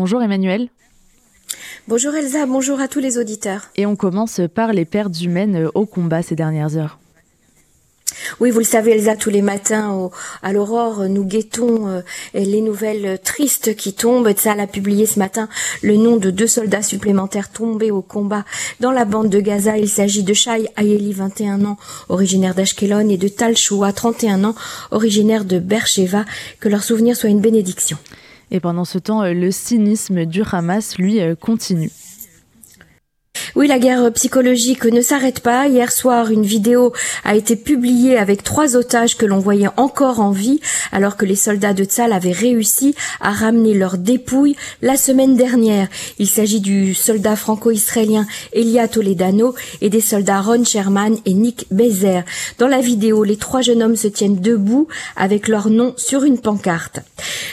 Bonjour Emmanuel. Bonjour Elsa, bonjour à tous les auditeurs. Et on commence par les pertes humaines au combat ces dernières heures. Oui, vous le savez, Elsa, tous les matins à l'aurore, nous guettons euh, les nouvelles tristes qui tombent. Ça a publié ce matin le nom de deux soldats supplémentaires tombés au combat dans la bande de Gaza. Il s'agit de Shai Ayeli, 21 ans, originaire d'Ashkelon, et de Tal Shua, 31 ans, originaire de Beersheba. Que leur souvenir soit une bénédiction. Et pendant ce temps, euh, le cynisme du Hamas, lui, euh, continue. Oui, la guerre psychologique ne s'arrête pas. Hier soir, une vidéo a été publiée avec trois otages que l'on voyait encore en vie, alors que les soldats de Tzal avaient réussi à ramener leurs dépouilles la semaine dernière. Il s'agit du soldat franco-israélien Elia Toledano et des soldats Ron Sherman et Nick Bezer. Dans la vidéo, les trois jeunes hommes se tiennent debout avec leur nom sur une pancarte.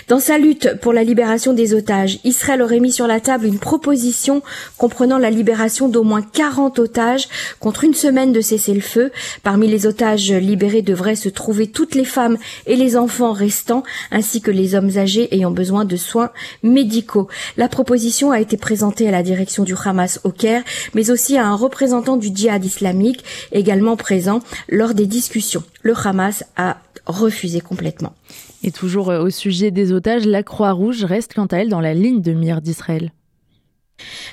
Dans sa lutte pour la libération des otages, Israël aurait mis sur la table une proposition comprenant la libération d'au moins 40 otages contre une semaine de cessez-le-feu. Parmi les otages libérés devraient se trouver toutes les femmes et les enfants restants, ainsi que les hommes âgés ayant besoin de soins médicaux. La proposition a été présentée à la direction du Hamas au Caire, mais aussi à un représentant du djihad islamique également présent lors des discussions. Le Hamas a refusé complètement. Et toujours euh, au sujet des otages, la Croix-Rouge reste quant à elle dans la ligne de mire d'Israël.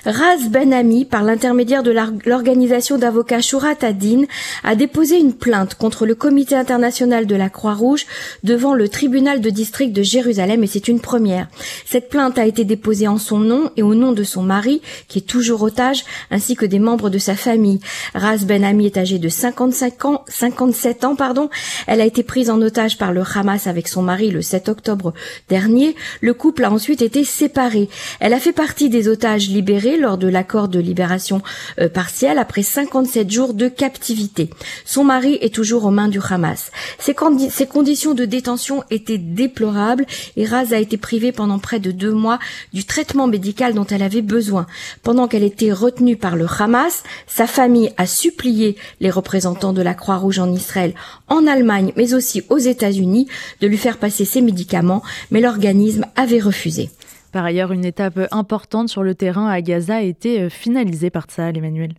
Raz Ben Ami, par l'intermédiaire de l'organisation d'avocats Shurat Adin, a déposé une plainte contre le Comité international de la Croix-Rouge devant le tribunal de district de Jérusalem et c'est une première. Cette plainte a été déposée en son nom et au nom de son mari, qui est toujours otage, ainsi que des membres de sa famille. Raz Ben Ami est âgée de 55 ans, 57 ans, pardon. Elle a été prise en otage par le Hamas avec son mari le 7 octobre dernier. Le couple a ensuite été séparé. Elle a fait partie des otages libéré lors de l'accord de libération euh, partielle après 57 jours de captivité. Son mari est toujours aux mains du Hamas. Ses, conditions de détention étaient déplorables et Raz a été privée pendant près de deux mois du traitement médical dont elle avait besoin. Pendant qu'elle était retenue par le Hamas, sa famille a supplié les représentants de la Croix-Rouge en Israël, en Allemagne, mais aussi aux États-Unis, de lui faire passer ses médicaments, mais l'organisme avait refusé. Par ailleurs, une étape importante sur le terrain à Gaza a été euh, finalisée par Tsahal, Emmanuel.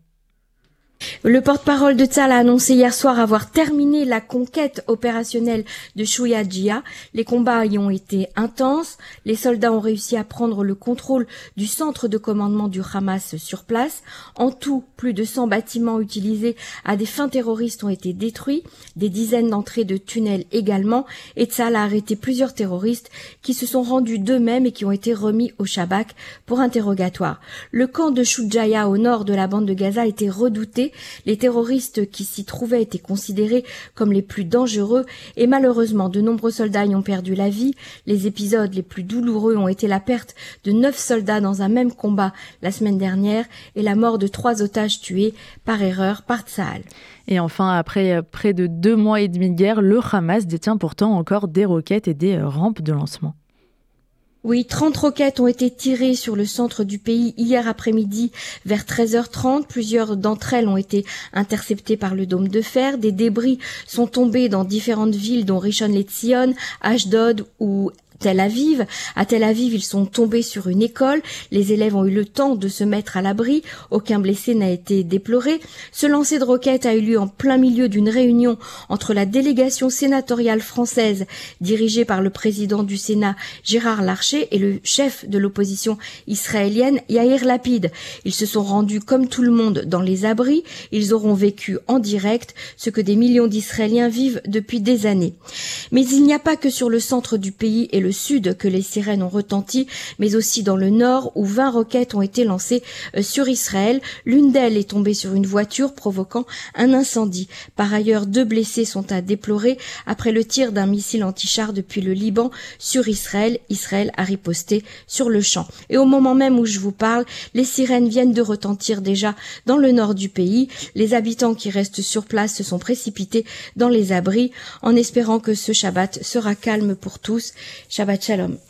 Le porte-parole de Tzal a annoncé hier soir avoir terminé la conquête opérationnelle de Shuyadjia. Les combats y ont été intenses. Les soldats ont réussi à prendre le contrôle du centre de commandement du Hamas sur place. En tout, plus de 100 bâtiments utilisés à des fins terroristes ont été détruits, des dizaines d'entrées de tunnels également, et Tzal a arrêté plusieurs terroristes qui se sont rendus d'eux-mêmes et qui ont été remis au Shabak pour interrogatoire. Le camp de Shujaya au nord de la bande de Gaza été redouté les terroristes qui s'y trouvaient étaient considérés comme les plus dangereux et malheureusement de nombreux soldats y ont perdu la vie. Les épisodes les plus douloureux ont été la perte de neuf soldats dans un même combat la semaine dernière et la mort de trois otages tués par erreur par Tsahal. Et enfin, après près de deux mois et demi de guerre, le Hamas détient pourtant encore des roquettes et des rampes de lancement. Oui, 30 roquettes ont été tirées sur le centre du pays hier après-midi vers 13h30. Plusieurs d'entre elles ont été interceptées par le dôme de fer. Des débris sont tombés dans différentes villes dont Rishon LeZion, Ashdod ou Tel Aviv. À Tel Aviv, ils sont tombés sur une école. Les élèves ont eu le temps de se mettre à l'abri. Aucun blessé n'a été déploré. Ce lancer de roquettes a eu lieu en plein milieu d'une réunion entre la délégation sénatoriale française dirigée par le président du Sénat Gérard Larcher et le chef de l'opposition israélienne Yair Lapid. Ils se sont rendus comme tout le monde dans les abris. Ils auront vécu en direct ce que des millions d'Israéliens vivent depuis des années. Mais il n'y a pas que sur le centre du pays et le sud que les sirènes ont retenti, mais aussi dans le nord où 20 roquettes ont été lancées euh, sur Israël. L'une d'elles est tombée sur une voiture provoquant un incendie. Par ailleurs, deux blessés sont à déplorer après le tir d'un missile anti-char depuis le Liban sur Israël. Israël a riposté sur le champ. Et au moment même où je vous parle, les sirènes viennent de retentir déjà dans le nord du pays. Les habitants qui restent sur place se sont précipités dans les abris en espérant que ce Shabbat sera calme pour tous. شبت شلوم